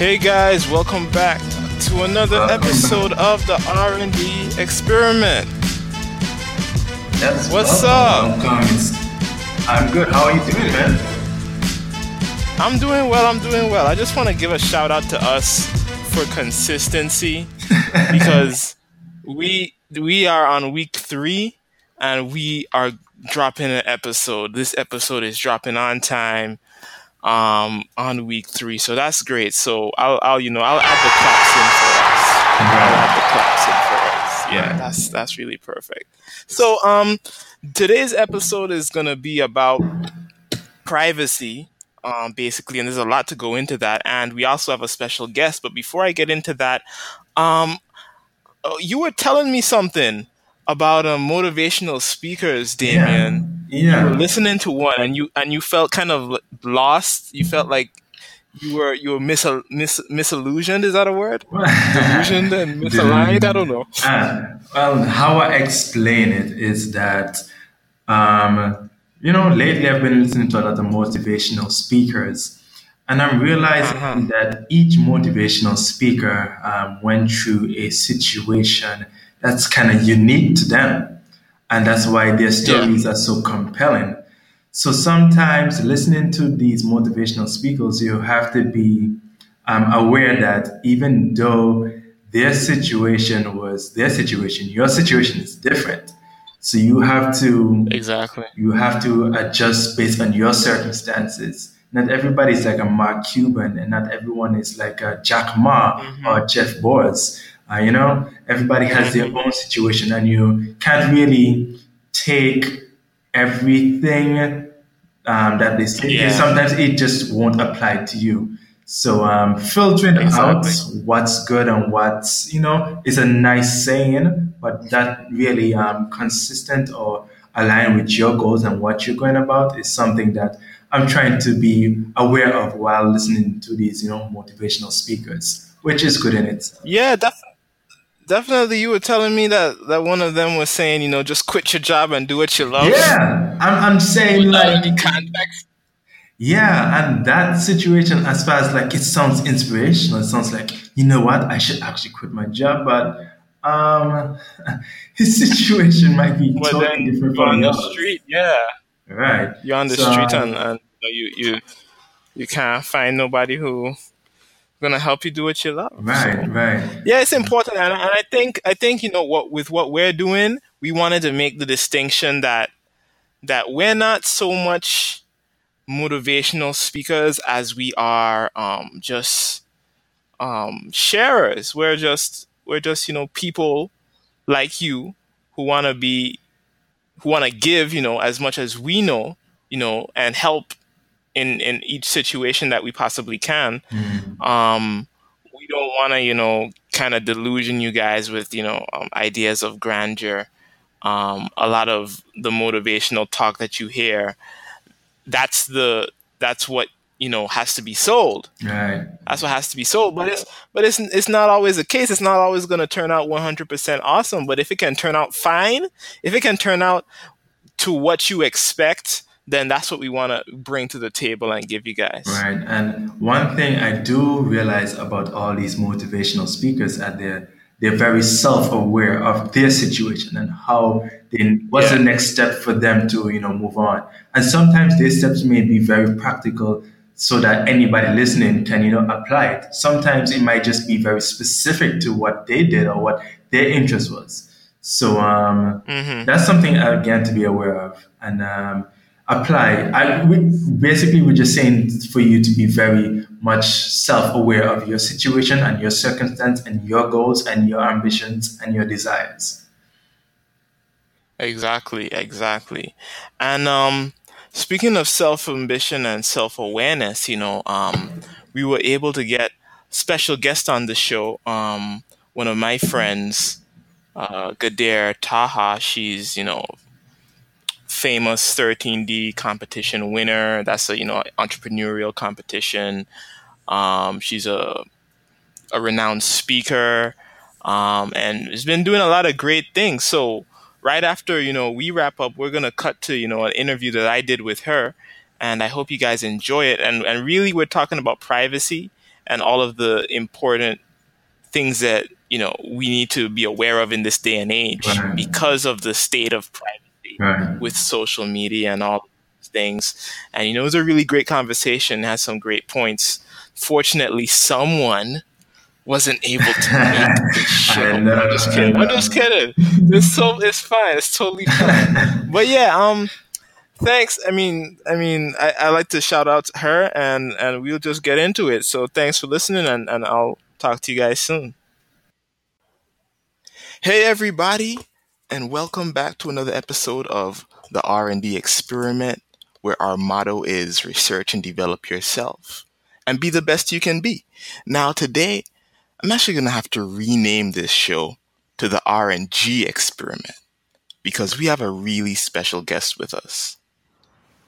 Hey guys, welcome back to another episode of the R&D Experiment. Yes, What's welcome, up? welcome. I'm good. How are you doing, man? I'm doing well, I'm doing well. I just want to give a shout out to us for consistency because we we are on week 3 and we are dropping an episode. This episode is dropping on time um on week 3. So that's great. So I'll I'll you know, I'll add the claps in for us. I'll add the claps in for us. Yeah, that's that's really perfect. So um today's episode is going to be about privacy um, basically, and there's a lot to go into that. And we also have a special guest. But before I get into that, um, oh, you were telling me something about um, motivational speakers, Damien. You were Yeah. listening to one, and you and you felt kind of lost. You felt like you were you were mis, mis misillusioned. Is that a word? Delusioned and misaligned. I don't know. Ah, well, how I explain it is that, um, you know, lately I've been listening to a lot of motivational speakers, and I'm realizing Uh-huh. that each motivational speaker um, went through a situation that's kind of unique to them, and that's why their stories are so compelling. So sometimes listening to these motivational speakers, you have to be um, aware that even though their situation was their situation, your situation is different. So you have to Exactly. you have to adjust based on your circumstances. Not everybody is like a Mark Cuban, and not everyone is like a Jack Ma or Jeff Bezos. Uh, you know, everybody has their own situation, and you can't really take everything um, that they say. Yeah. Sometimes it just won't apply to you. So um, filtering out what's good and what's you know is a nice saying, but that really um, consistent or align with your goals and what you're going about is something that I'm trying to be aware of while listening to these you know motivational speakers, which is good in itself. Yeah, def- definitely. You were telling me that that one of them was saying, you know, just quit your job and do what you love. Yeah, I'm, I'm saying Without like context. Yeah, and that situation, as far as like it sounds inspirational, it sounds like you know what, I should actually quit my job, but um, his situation might be But totally different you're on from the street, yeah. Right. You're on the So, street and, and you you you can't find nobody who gonna help you do what you love. Right, So, right. yeah, it's important, and, and I think I think you know what with what we're doing, we wanted to make the distinction that that we're not so much motivational speakers as we are um, just um, sharers. We're just we're just you know people like you who want to be who want to give you know as much as we know you know and help in in each situation that we possibly can. Mm, um we don't want to you know kind of delusion you guys with you know um, ideas of grandeur. Um a lot of the motivational talk that you hear that's the that's what you know has to be sold. Right. that's what has to be sold but it's but it's it's not always the case. It's not always going to turn out 100% awesome but if it can turn out fine if it can turn out to what you expect then that's what we want to bring to the table and give you guys Right. And one thing I do realize about all these motivational speakers are they're they're very self-aware of their situation and how they what's Yeah. the next step for them to, you know, move on. And sometimes their steps may be very practical so that anybody listening can, you know, apply it. Sometimes it might just be very specific to what they did or what their interest was. So um hmm that's something again to be aware of and um, apply. I we, basically we're just saying for you to be very much self-aware of your situation and your circumstance and your goals and your ambitions and your desires. Exactly, exactly. And um speaking of self-ambition and self-awareness, you know, um we were able to get special guest on the show. Um one of my friends, uh Gadir Taha, she's, you know, famous 13D competition winner. That's a, you know, entrepreneurial competition. Um she's a a renowned speaker um, and has been doing a lot of great things. So right after you know we wrap up, we're gonna cut to you know an interview that I did with her, and I hope you guys enjoy it. And and really, we're talking about privacy and all of the important things that you know we need to be aware of in this day and age because of the state of privacy right. with social media and all things. And you know, it was a really great conversation. Has some great points. Fortunately, someone wasn't able to make the show. I'm just kidding. I'm just kidding. It's so it's fine. It's totally fine. but yeah, um, thanks. I mean, I mean, I, I like to shout out to her, and and we'll just get into it. So thanks for listening, and and I'll talk to you guys soon. Hey everybody, and welcome back to another episode of the R and D Experiment, where our motto is research and develop yourself, and be the best you can be. Now today I'm actually going to have to rename this show to the RNG experiment because we have a really special guest with us.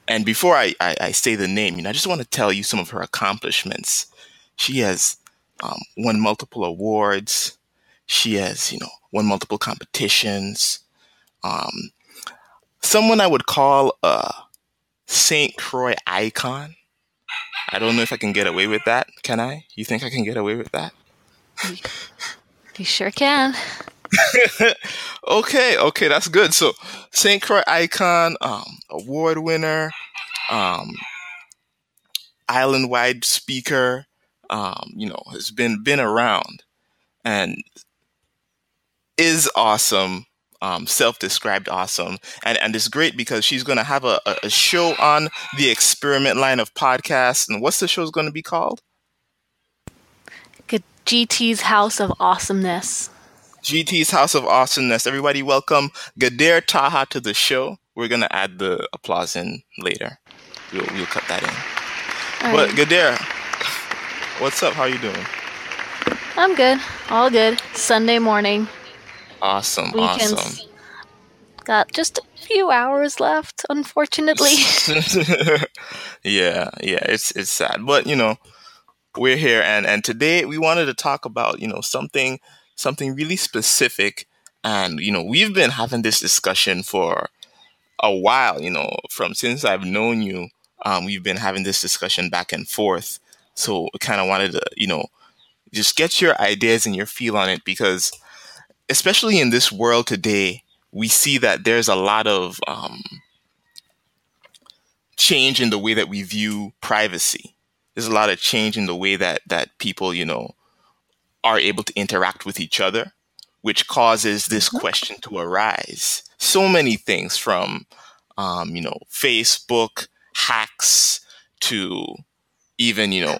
And before I, I, I say the name, you know, I just want to tell you some of her accomplishments. She has um, won multiple awards. She has, you know, won multiple competitions. Um, someone I would call a St. Croix icon. I don't know if I can get away with that. Can I? You think I can get away with that? You sure can. okay, okay, that's good. So, St. Croix Icon, um, award winner, um, island-wide speaker, um, you know, has been been around, and is awesome. Um, self-described awesome, and and it's great because she's going to have a, a show on the experiment line of podcasts. And what's the show's going to be called? GT's House of Awesomeness. GT's House of Awesomeness. Everybody, welcome Gadir Taha to the show. We're gonna add the applause in later. We'll, we'll cut that in. All but right. Gadir, what's up? How are you doing? I'm good. All good. Sunday morning. Awesome. Weekends. Awesome. Got just a few hours left, unfortunately. yeah, yeah. It's it's sad, but you know we're here and and today we wanted to talk about you know something something really specific and you know we've been having this discussion for a while you know from since i've known you um, we've been having this discussion back and forth so kind of wanted to you know just get your ideas and your feel on it because especially in this world today we see that there's a lot of um, change in the way that we view privacy there's a lot of change in the way that that people, you know, are able to interact with each other, which causes this mm-hmm. question to arise. So many things from, um, you know, Facebook hacks to even, you know,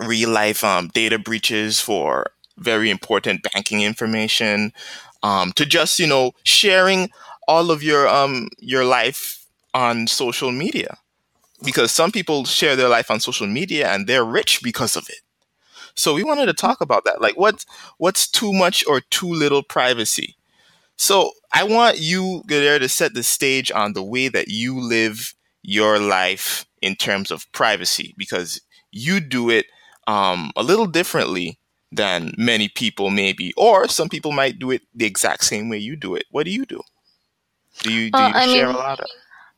real life um, data breaches for very important banking information, um, to just, you know, sharing all of your um, your life on social media because some people share their life on social media and they're rich because of it. So we wanted to talk about that. Like what what's too much or too little privacy? So I want you there to set the stage on the way that you live your life in terms of privacy because you do it um, a little differently than many people maybe or some people might do it the exact same way you do it what do you do do you do you share mean, a lot of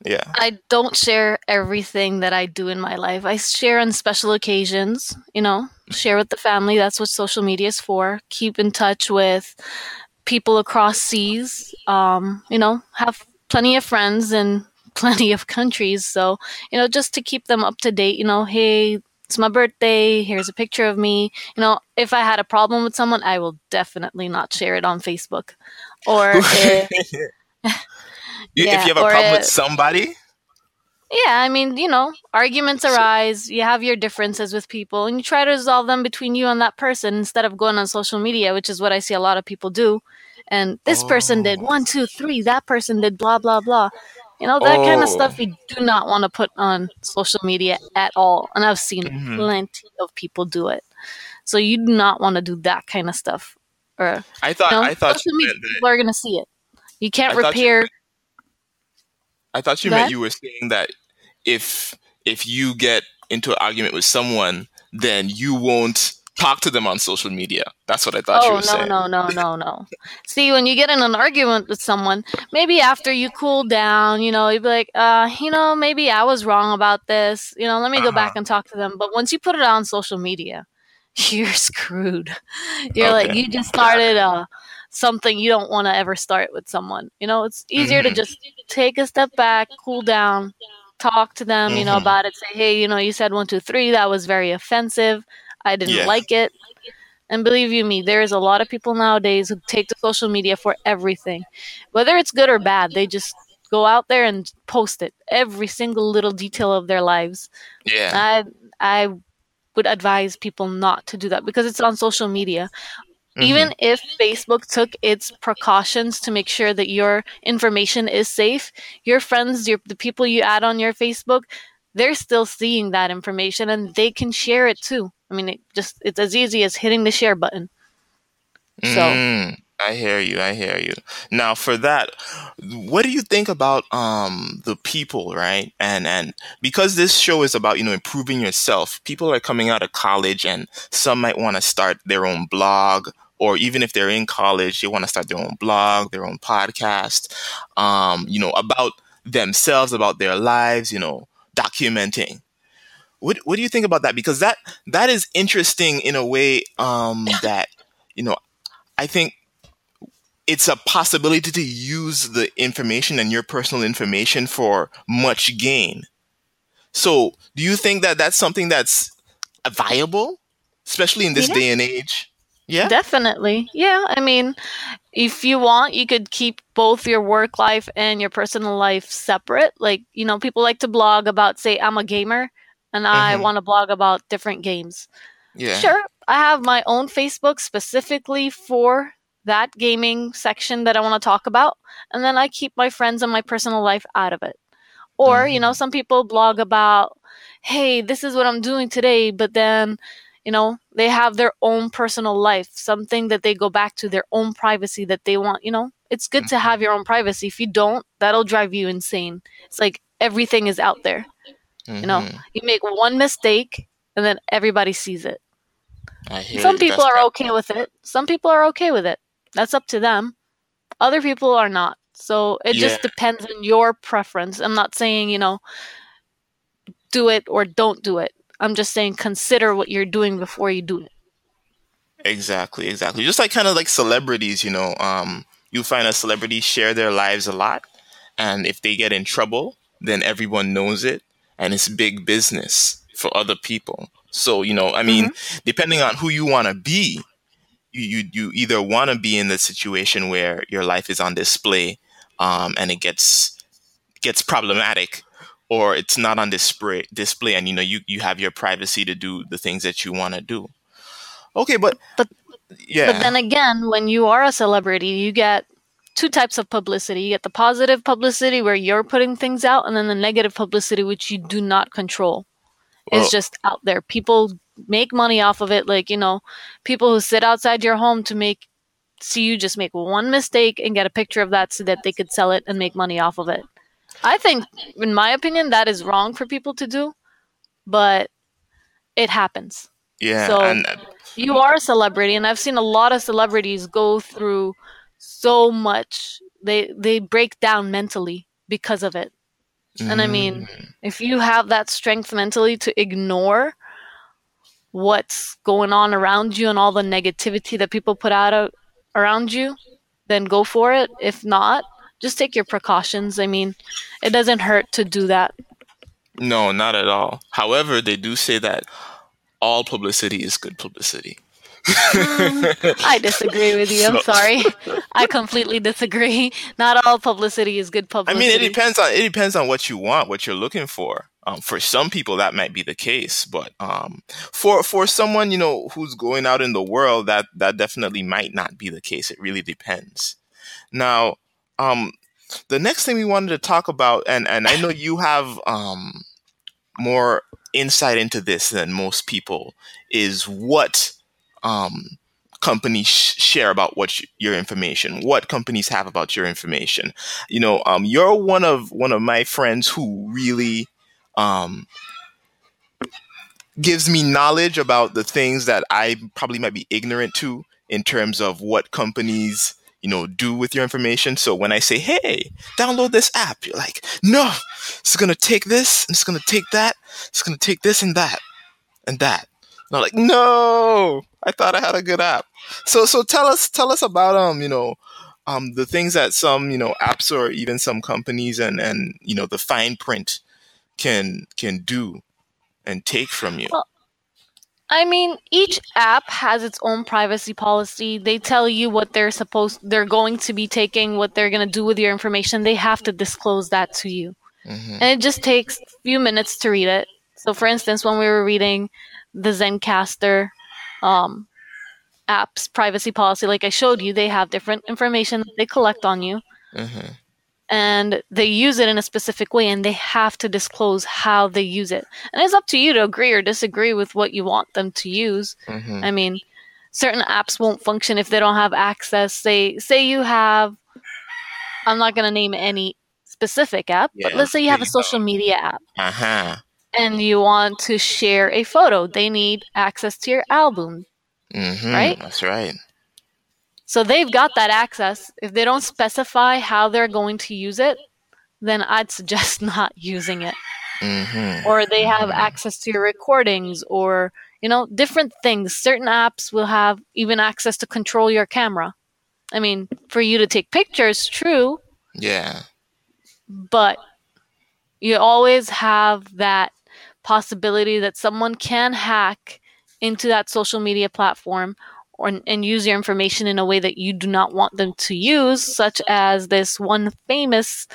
yeah. I don't share everything that I do in my life. I share on special occasions, you know, share with the family. That's what social media is for. Keep in touch with people across seas. Um, you know, have plenty of friends in plenty of countries. So, you know, just to keep them up to date, you know, hey, it's my birthday. Here's a picture of me. You know, if I had a problem with someone, I will definitely not share it on Facebook. Or if, yeah, if you have a problem with somebody. Yeah, I mean, you know, arguments arise. You have your differences with people, and you try to resolve them between you and that person instead of going on social media, which is what I see a lot of people do. And this oh. person did oh. one, two, three. That person did blah, blah, blah. You know, that oh. kind of stuff you do not want to put on social media at all. And I've seen mm-hmm. plenty of people do it. So you do not want to do that kind of stuff. Or I thought, you know, I thought people are going to see it. You can't I repair. You- I thought you meant you were saying that if if you get into an argument with someone, then you won't talk to them on social media. That's what I thought oh, you were no, saying. no, no, no, no. No. See, when you get in an argument with someone, maybe after you cool down, you know, you'd be like, uh, you know, maybe I was wrong about this. You know, let me go uh-huh. back and talk to them. But once you put it on social media, you're screwed. You're okay. like you just started uh, something you don't want to ever start with someone. You know, it's easier mm-hmm. to just take a step back, cool down, talk to them, mm-hmm. you know, mm-hmm. about it. Say, hey, you know, you said one, two, three. That was very offensive. I didn't yeah. like it. And believe you me, there is a lot of people nowadays who take to social media for everything, whether it's good or bad. They just go out there and post it, every single little detail of their lives. Yeah, I I would advise people not to do that because it's on social media. Mm-hmm. Even if Facebook took its precautions to make sure that your information is safe, your friends, your the people you add on your Facebook, they're still seeing that information and they can share it too. I mean, it just it's as easy as hitting the share button. So mm, I hear you. I hear you. Now, for that, what do you think about um the people, right? And and because this show is about you know improving yourself, people are coming out of college, and some might want to start their own blog or even if they're in college, they want to start their own blog, their own podcast, um, you know, about themselves, about their lives, you know, documenting. What what do you think about that? Because that that is interesting in a way um, that you know I think it's a possibility to use the information and your personal information for much gain. So, do you think that that's something that's viable, especially in this yeah. day and age? Yeah, definitely. Yeah, I mean, if you want, you could keep both your work life and your personal life separate. Like, you know, people like to blog about, say, I'm a gamer and mm-hmm. I want to blog about different games. Yeah. Sure. I have my own Facebook specifically for that gaming section that I want to talk about. And then I keep my friends and my personal life out of it. Or, mm-hmm. you know, mm-hmm. some people blog about, hey, this is what I'm doing today. But then, you know, they have their own personal life, something that they go back to, their own privacy that they want. You know, it's good to have your own privacy. If you don't, that'll drive you insane. It's like everything is out there. Mm-hmm. You know, mm-hmm. you make one mistake and then everybody sees it. Some people are okay with it. Some people are okay with it. That's up to them. Other people are not. So it yeah. just depends on your preference. I'm not saying, you know, do it or don't do it. I'm just saying consider what you're doing before you do it. Exactly, exactly. Just like kind of like celebrities, you know, um, you find a celebrity share their lives a lot, and if they get in trouble, then everyone knows it, and it's big business for other people. So, you know, I mean, mm-hmm. depending on who you want to be, you, you, you either want to be in the situation where your life is on display um, and it gets gets problematic or it's not on display display and you know you, you have your privacy to do the things that you want to do. Okay but but yeah. but then again when you are a celebrity you get two types of publicity. You get the positive publicity where you're putting things out and then the negative publicity which you do not control. Well, is just out there. People make money off of it. Like you know people who sit outside your home to make see you just make one mistake and get a picture of that so that they could sell it and make money off of it i think in my opinion that is wrong for people to do but it happens yeah so and, uh, you are a celebrity and i've seen a lot of celebrities go through so much they they break down mentally because of it and i mean mm. if you have that strength mentally to ignore what's going on around you and all the negativity that people put out around you, then go for it. If not, just take your precautions. I mean, it doesn't hurt to do that. No, not at all. However, they do say that all publicity is good publicity. I disagree with you. I'm sorry. I completely disagree. Not all publicity is good publicity. I mean, it depends on it depends on what you want, what you're looking for. Um, for some people, that might be the case, but um, for for someone you know who's going out in the world, that that definitely might not be the case. It really depends. Now, um, the next thing we wanted to talk about, and and I know you have um, more insight into this than most people, is what um, companies share about what your information what companies have about your information. You know um, you're one of one of my friends who really um, gives me knowledge about the things that I probably might be ignorant to in terms of what companies you know do with your information. So when I say, "Hey, download this app," you're like, "No, it's gonna take this, it's gonna take that, it's gonna take this and that and that." And I'm like, no, I thought I had a good app. So so tell us tell us about um you know um the things that some you know apps or even some companies and and you know the fine print can can do and take from you. Well, I mean, each app has its own privacy policy. They tell you what they're supposed they're going to be taking, what they're going to do with your information. They have to disclose that to you. Mm-hmm. And it just takes a few minutes to read it. So for instance, when we were reading the Zencastr um, app's privacy policy, like I showed you, they have different information that they collect on you. Mm-hmm and they use it in a specific way and they have to disclose how they use it. And it's up to you to agree or disagree with what you want them to use. Mm-hmm. I mean, certain apps won't function if they don't have access. Say say you have I'm not going to name any specific app, yeah, but let's say you have a social media app. Uh-huh. And you want to share a photo. They need access to your album. Mm-hmm, right? That's right. So they've got that access. If they don't specify how they're going to use it, then I'd suggest not using it. Mm-hmm. Or they have access to your recordings or, you know, different things. Certain apps will have even access to control your camera. I mean, for you to take pictures, true. Yeah. But you always have that possibility that someone can hack into that social media platform or, and use your information in a way that you do not want them to use, such as this one famous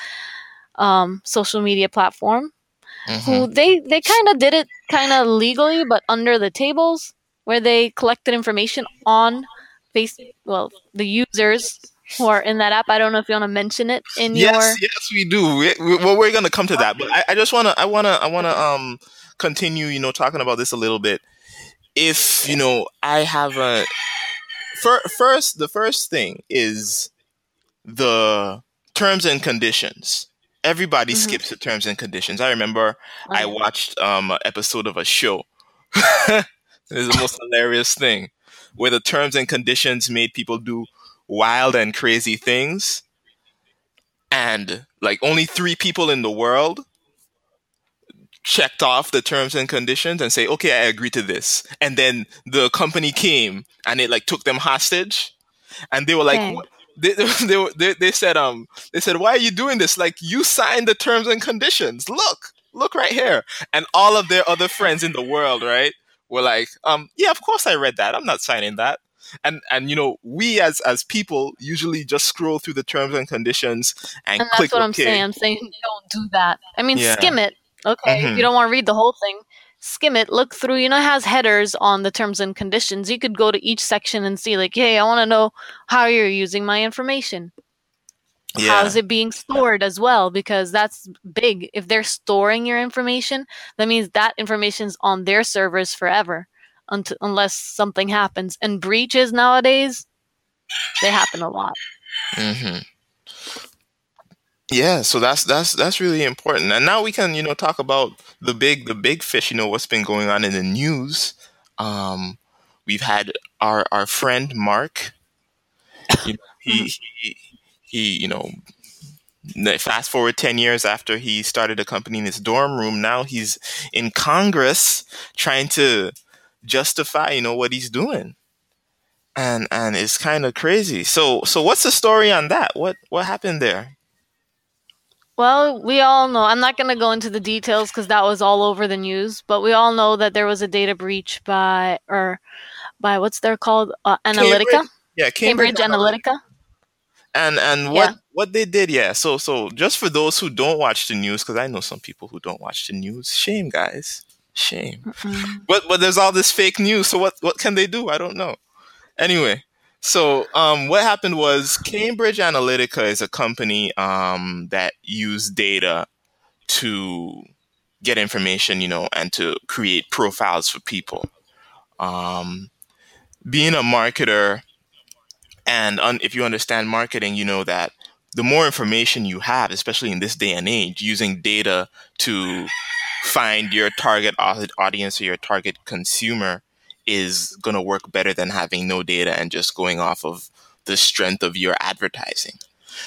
um, social media platform, mm-hmm. who they they kind of did it kind of legally, but under the tables, where they collected information on face well the users who are in that app. I don't know if you want to mention it in yes, your. Yes, we do. We, we, well, we're going to come to that, but I, I just want to, I want to, I want to um continue, you know, talking about this a little bit. If you know, I have a first, the first thing is the terms and conditions. Everybody mm-hmm. skips the terms and conditions. I remember I watched um, an episode of a show. it was the most hilarious thing where the terms and conditions made people do wild and crazy things. And like only three people in the world checked off the terms and conditions and say, okay, I agree to this. And then the company came and it like took them hostage. And they were like, okay. they, they, they, they said, um, they said, why are you doing this? Like you signed the terms and conditions. Look, look right here. And all of their other friends in the world, right, were like, um, yeah, of course I read that. I'm not signing that. And and you know, we as as people usually just scroll through the terms and conditions and, and that's click what I'm okay. saying. I'm saying don't do that. I mean, yeah. skim it, Okay, mm-hmm. if you don't want to read the whole thing, skim it, look through. You know, it has headers on the terms and conditions. You could go to each section and see, like, hey, I want to know how you're using my information. Yeah. How's it being stored as well? Because that's big. If they're storing your information, that means that information's on their servers forever, until, unless something happens. And breaches nowadays, they happen a lot. Mm-hmm. Yeah, so that's that's that's really important. And now we can, you know, talk about the big the big fish, you know, what's been going on in the news. Um we've had our our friend Mark. You know, he, he he you know fast forward 10 years after he started a company in his dorm room now he's in congress trying to justify you know what he's doing. And and it's kind of crazy. So so what's the story on that? What what happened there well, we all know. I'm not going to go into the details because that was all over the news, but we all know that there was a data breach by, or by what's they're called, uh, Analytica. Cambridge, yeah, Cambridge, Cambridge Analytica. And and what yeah. what they did, yeah. So so just for those who don't watch the news, because I know some people who don't watch the news. Shame, guys, shame. Mm-mm. But but there's all this fake news. So what what can they do? I don't know. Anyway, so, um, what happened was Cambridge Analytica is a company um, that used data to get information, you know, and to create profiles for people. Um, being a marketer, and un- if you understand marketing, you know that the more information you have, especially in this day and age, using data to find your target audience or your target consumer is going to work better than having no data and just going off of the strength of your advertising.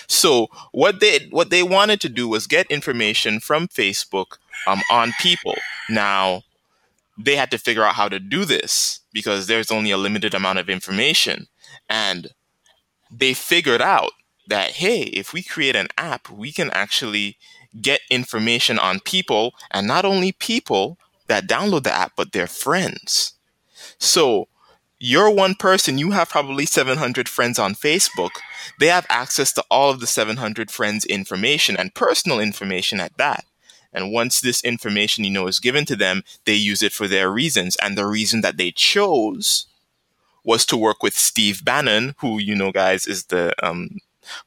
So what they what they wanted to do was get information from Facebook um, on people. Now, they had to figure out how to do this because there's only a limited amount of information. And they figured out that, hey, if we create an app, we can actually get information on people and not only people that download the app, but their friends. So you're one person, you have probably 700 friends on Facebook. They have access to all of the 700 friends' information and personal information at that. And once this information, you know, is given to them, they use it for their reasons. And the reason that they chose was to work with Steve Bannon, who, you know, guys, is the, um,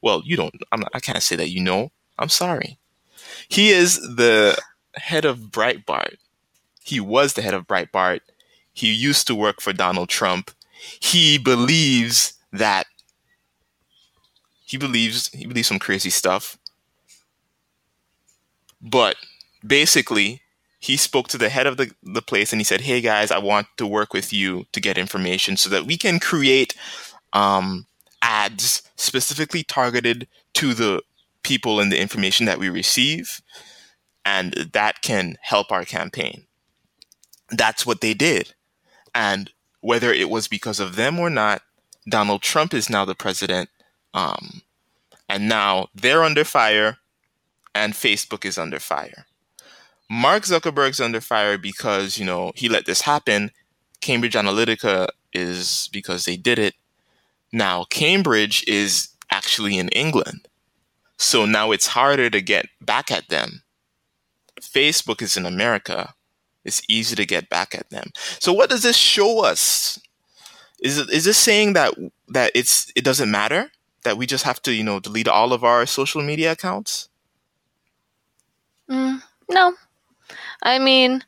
well, you don't, I'm not, I can't say that you know. I'm sorry. He is the head of Breitbart. He was the head of Breitbart. He used to work for Donald Trump. He believes that he believes he believes some crazy stuff. But basically, he spoke to the head of the, the place and he said, Hey guys, I want to work with you to get information so that we can create um, ads specifically targeted to the people and the information that we receive. And that can help our campaign. That's what they did. And whether it was because of them or not, Donald Trump is now the president. Um, and now they're under fire and Facebook is under fire. Mark Zuckerberg's under fire because, you know, he let this happen. Cambridge Analytica is because they did it. Now, Cambridge is actually in England. So now it's harder to get back at them. Facebook is in America. It's easy to get back at them. So what does this show us? Is it is this saying that that it's it doesn't matter that we just have to, you know, delete all of our social media accounts? Mm, no, I mean,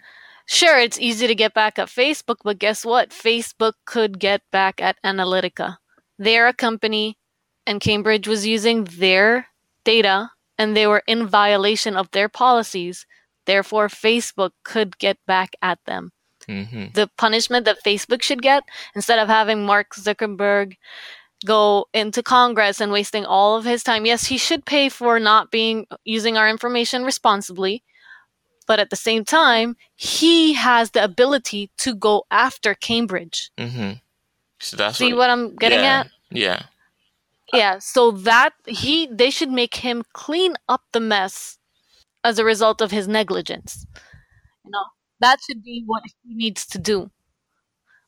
sure, it's easy to get back at Facebook, but guess what? Facebook could get back at Analytica. They're a company, and Cambridge was using their data, and they were in violation of their policies. Therefore, Facebook could get back at them. Mm-hmm. The punishment that Facebook should get, instead of having Mark Zuckerberg go into Congress and wasting all of his time, yes, he should pay for not being using our information responsibly but at the same time, he has the ability to go after Cambridge. Mm-hmm. So that's see what, what I'm getting yeah, at. Yeah. Yeah. So that he, they should make him clean up the mess as a result of his negligence. You know, that should be what he needs to do.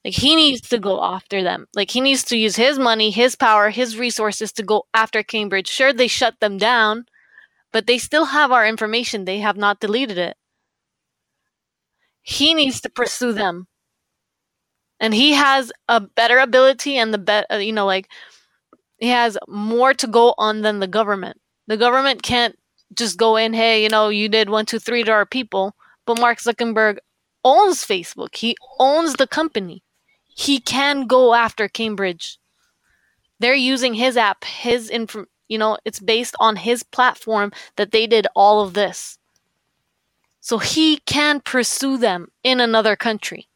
Like he needs to go after them. Like he needs to use his money, his power, his resources to go after Cambridge. Sure, they shut them down, but they still have our information. They have not deleted it he needs to pursue them and he has a better ability and the bet uh, you know like he has more to go on than the government the government can't just go in hey you know you did one two three to our people. But mark zuckerberg owns facebook. He owns the company. He can go after cambridge. They're using his app his info you know it's based on his platform that they did all of this. So he can pursue them in another country.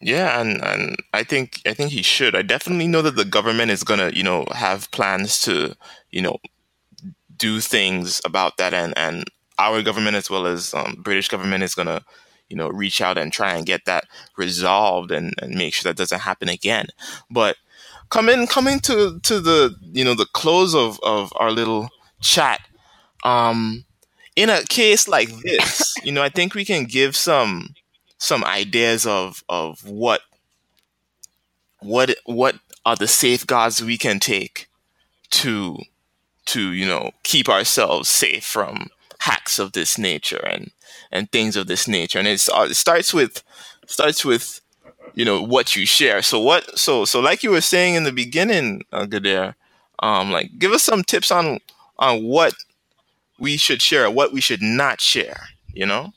Yeah, and, and I think I think he should. I definitely know that the government is gonna, you know, have plans to, you know, do things about that, and and our government as well as um, British government is gonna, you know, reach out and try and get that resolved and, and make sure that doesn't happen again. But coming coming to to the you know the close of of our little chat, um, in a case like this, you know, I think we can give some some ideas of of what what what are the safeguards we can take to to you know keep ourselves safe from hacks of this nature and and things of this nature and it's, uh, it starts with starts with you know what you share so what so so like you were saying in the beginning uh, Gadir, um like give us some tips on on what we should share, what we should not share, you know?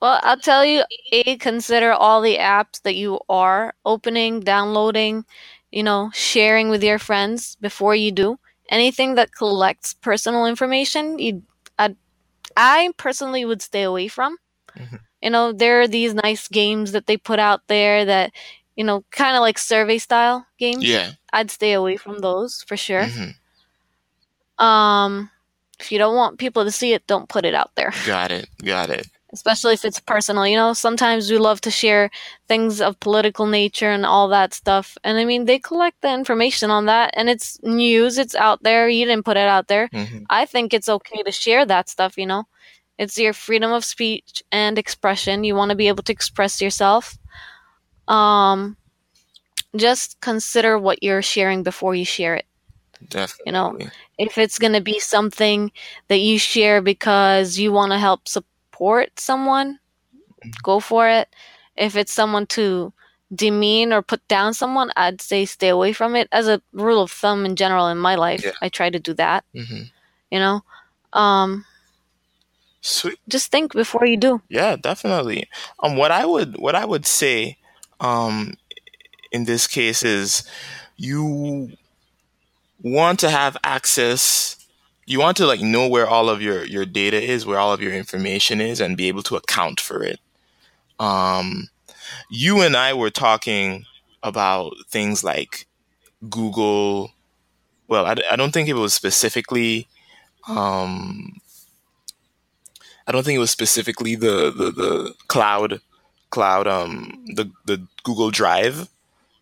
Well, I'll tell you, A, consider all the apps that you are opening, downloading, you know, sharing with your friends before you do. Anything that collects personal information, you, I, I personally would stay away from. Mm-hmm. You know, there are these nice games that they put out there that, you know, kind of like survey style games. Yeah. I'd stay away from those for sure. Mm-hmm. Um, if you don't want people to see it, don't put it out there. Got it. Got it. Especially if it's personal. You know, sometimes we love to share things of political nature and all that stuff. And I mean, they collect the information on that and it's news, it's out there. You didn't put it out there. Mm-hmm. I think it's okay to share that stuff, you know. It's your freedom of speech and expression. You want to be able to express yourself. Um just consider what you're sharing before you share it. Definitely. You know, if it's going to be something that you share because you want to help support support someone, go for it. If it's someone to demean or put down someone, I'd say stay away from it. As a rule of thumb in general in my life, yeah. I try to do that. Mm-hmm. You know, um, Sweet. Just think before you do. Yeah, definitely. Um, what I would what I would say, um, in this case is, you want to have access you want to like know where all of your your data is, where all of your information is, and be able to account for it. Um, you and I were talking about things like Google. Well, I, I don't think it was specifically. Um, I don't think it was specifically the the, the cloud cloud um the the Google Drive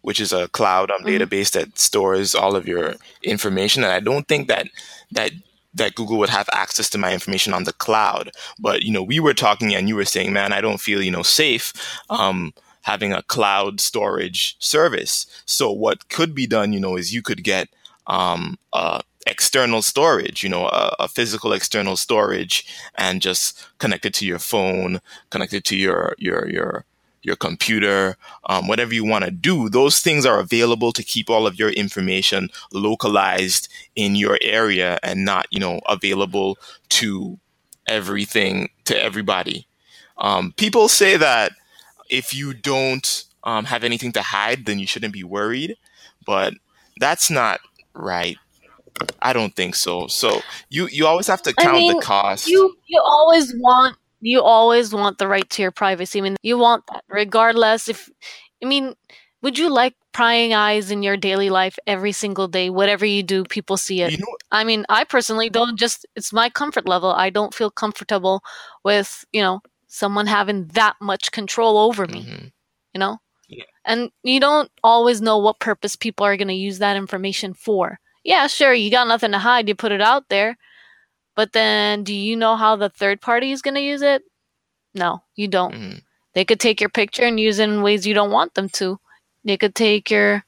which is a cloud um, mm-hmm. database that stores all of your information. And I don't think that that that Google would have access to my information on the cloud. But you know, we were talking, and you were saying, "Man, I don't feel you know safe." Um, having a cloud storage service. So what could be done, you know, is you could get um, uh, external storage, you know, a, a, physical external storage, and just connect it to your phone, connect it to your your your your computer, um, whatever you want to do, those things are available to keep all of your information localized in your area and not, you know, available to everything to everybody. Um, people say that if you don't um, have anything to hide, then you shouldn't be worried, but that's not right. I don't think so. So you you always have to count I mean, the cost. You you always want you always want the right to your privacy. I mean, you want that regardless if, I mean, would you like prying eyes in your daily life every single day? Whatever you do, people see it. You know I mean, I personally don't just, it's my comfort level. I don't feel comfortable with, you know, someone having that much control over me, mm-hmm. you know? Yeah. And you don't always know what purpose people are going to use that information for. Yeah, sure, you got nothing to hide, you put it out there. But then, do you know how the third party is going to use it? No, you don't. Mm-hmm. They could take your picture and use it in ways you don't want them to. They could take your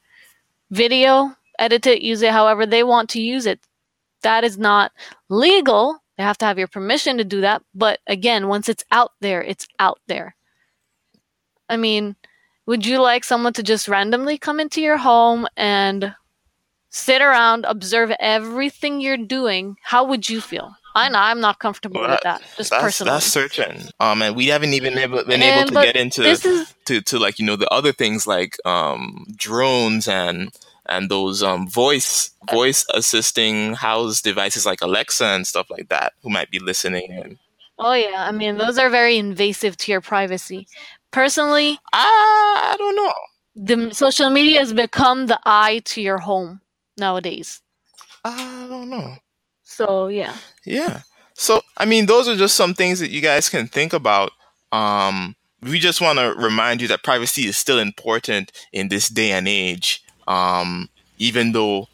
video, edit it, use it however they want to use it. That is not legal. They have to have your permission to do that. But again, once it's out there, it's out there. I mean, would you like someone to just randomly come into your home and sit around, observe everything you're doing, how would you feel? I know I'm not comfortable well, with that. Just that's, personally, that's certain. Um, and we haven't even able, been and, able to get into is, to to like you know the other things like um drones and and those um voice voice assisting house devices like Alexa and stuff like that who might be listening and. Oh yeah, I mean those are very invasive to your privacy. Personally, I, I don't know. The social media has become the eye to your home nowadays. I don't know. So yeah. Yeah. So I mean, those are just some things that you guys can think about. Um, we just want to remind you that privacy is still important in this day and age. Um, even though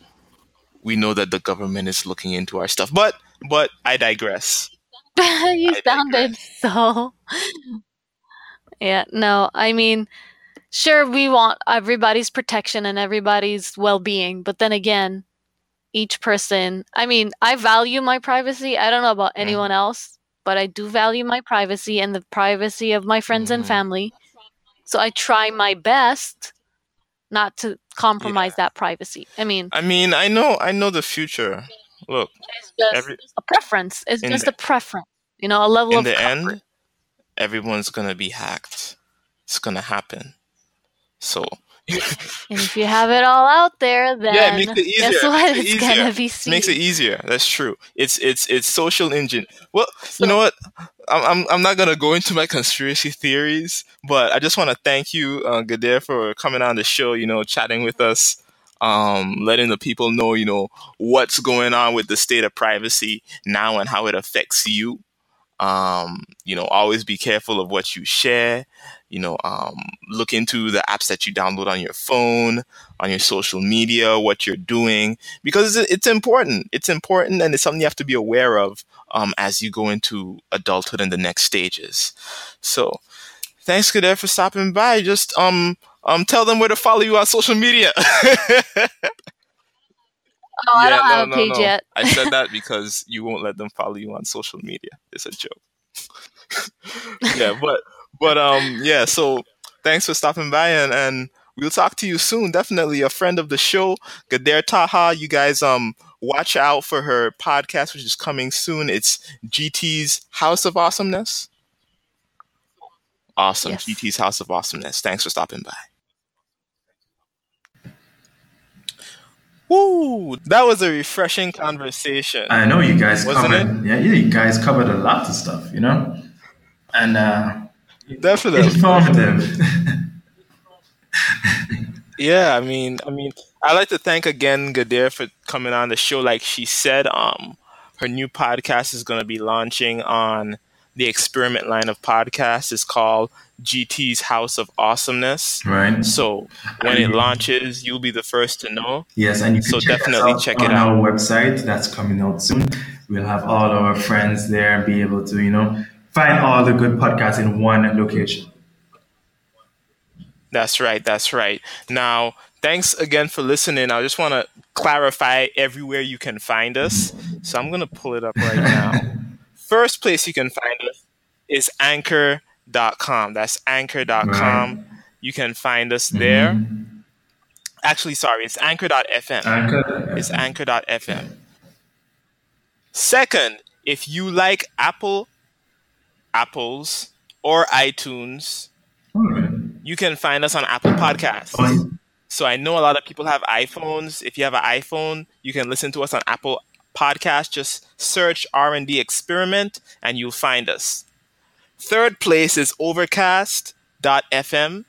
we know that the government is looking into our stuff, but but I digress. you I sounded digress. so. yeah. No, I mean sure we want everybody's protection and everybody's well-being but then again each person i mean i value my privacy i don't know about mm-hmm. anyone else but i do value my privacy and the privacy of my friends mm-hmm. and family so i try my best not to compromise yeah. that privacy i mean i mean i know i know the future look it's just every, a preference it's just the, a preference you know a level in of the comfort. end everyone's gonna be hacked it's gonna happen so. and if you have it all out there, then yeah, it makes it easier. guess what? It it's gonna be seen. Makes it easier. That's true. It's it's it's social engine. Well, so, you know what? I'm, I'm I'm not gonna go into my conspiracy theories, but I just want to thank you, uh, Gadir, for coming on the show. You know, chatting with us, um, letting the people know, you know, what's going on with the state of privacy now and how it affects you. Um, you know, always be careful of what you share. You know, um, look into the apps that you download on your phone, on your social media, what you're doing, because it's important. It's important, and it's something you have to be aware of um, as you go into adulthood and the next stages. So, thanks, Kader, for stopping by. Just um, um, tell them where to follow you on social media. Oh, I don't have no, a page no. yet. I said that because you won't let them follow you on social media. It's a joke. yeah, but but um yeah, so thanks for stopping by and and we'll talk to you soon. Definitely a friend of the show, Gader Taha. You guys um watch out for her podcast which is coming soon. It's GT's House of Awesomeness. Awesome. Yes. GT's House of Awesomeness. Thanks for stopping by. Woo! That was a refreshing conversation. I know you guys Wasn't covered. It? Yeah, you guys covered a lot of stuff, you know, and uh, definitely informative. yeah, I mean, I mean, I'd like to thank again Gader for coming on the show. Like she said, um, her new podcast is going to be launching on the experiment line of podcasts. is called GT's House of Awesomeness. Right. So when it launches, you'll be the first to know. Yes, and you so definitely check it out on our website. That's coming out soon. We'll have all our friends there and be able to, you know, find all the good podcasts in one location. That's right. That's right. Now, thanks again for listening. I just want to clarify everywhere you can find us. So I'm going to pull it up right now. First place you can find us is Anchor anchor.com. That's anchor.com. Right. You can find us there. Mm-hmm. Actually, sorry, it's anchor.fm. Anchor. It's anchor.fm. Second, if you like Apple, Apples, or iTunes, right. you can find us on Apple Podcasts. Oh, so I know a lot of people have iPhones. If you have an iPhone, you can listen to us on Apple Podcast. Just search R&D Experiment and you'll find us. Third place is overcast.fm.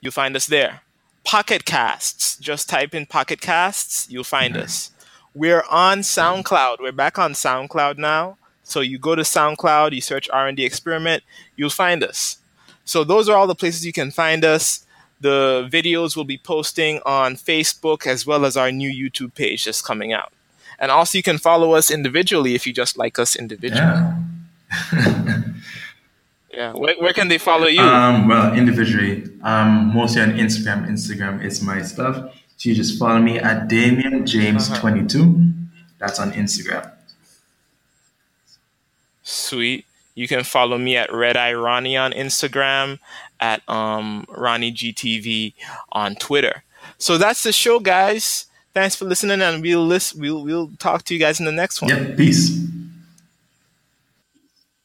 You'll find us there. Pocket Casts. Just type in Pocket Casts, you'll find us. We're on SoundCloud. We're back on SoundCloud now. So you go to SoundCloud, you search R&D Experiment, you'll find us. So those are all the places you can find us. The videos will be posting on Facebook as well as our new YouTube page that's coming out. And also you can follow us individually if you just like us individually. Yeah. yeah. Where, where, can they follow you? Um, well, individually, um, mostly on Instagram. Instagram is my stuff. So you just follow me at Damien James uh-huh. 22. That's on Instagram. Sweet. You can follow me at Red Eye Ronnie on Instagram, at um, Ronnie GTV on Twitter. So that's the show, guys. Thanks for listening, and we'll list, we'll we'll talk to you guys in the next one. Yep. Peace.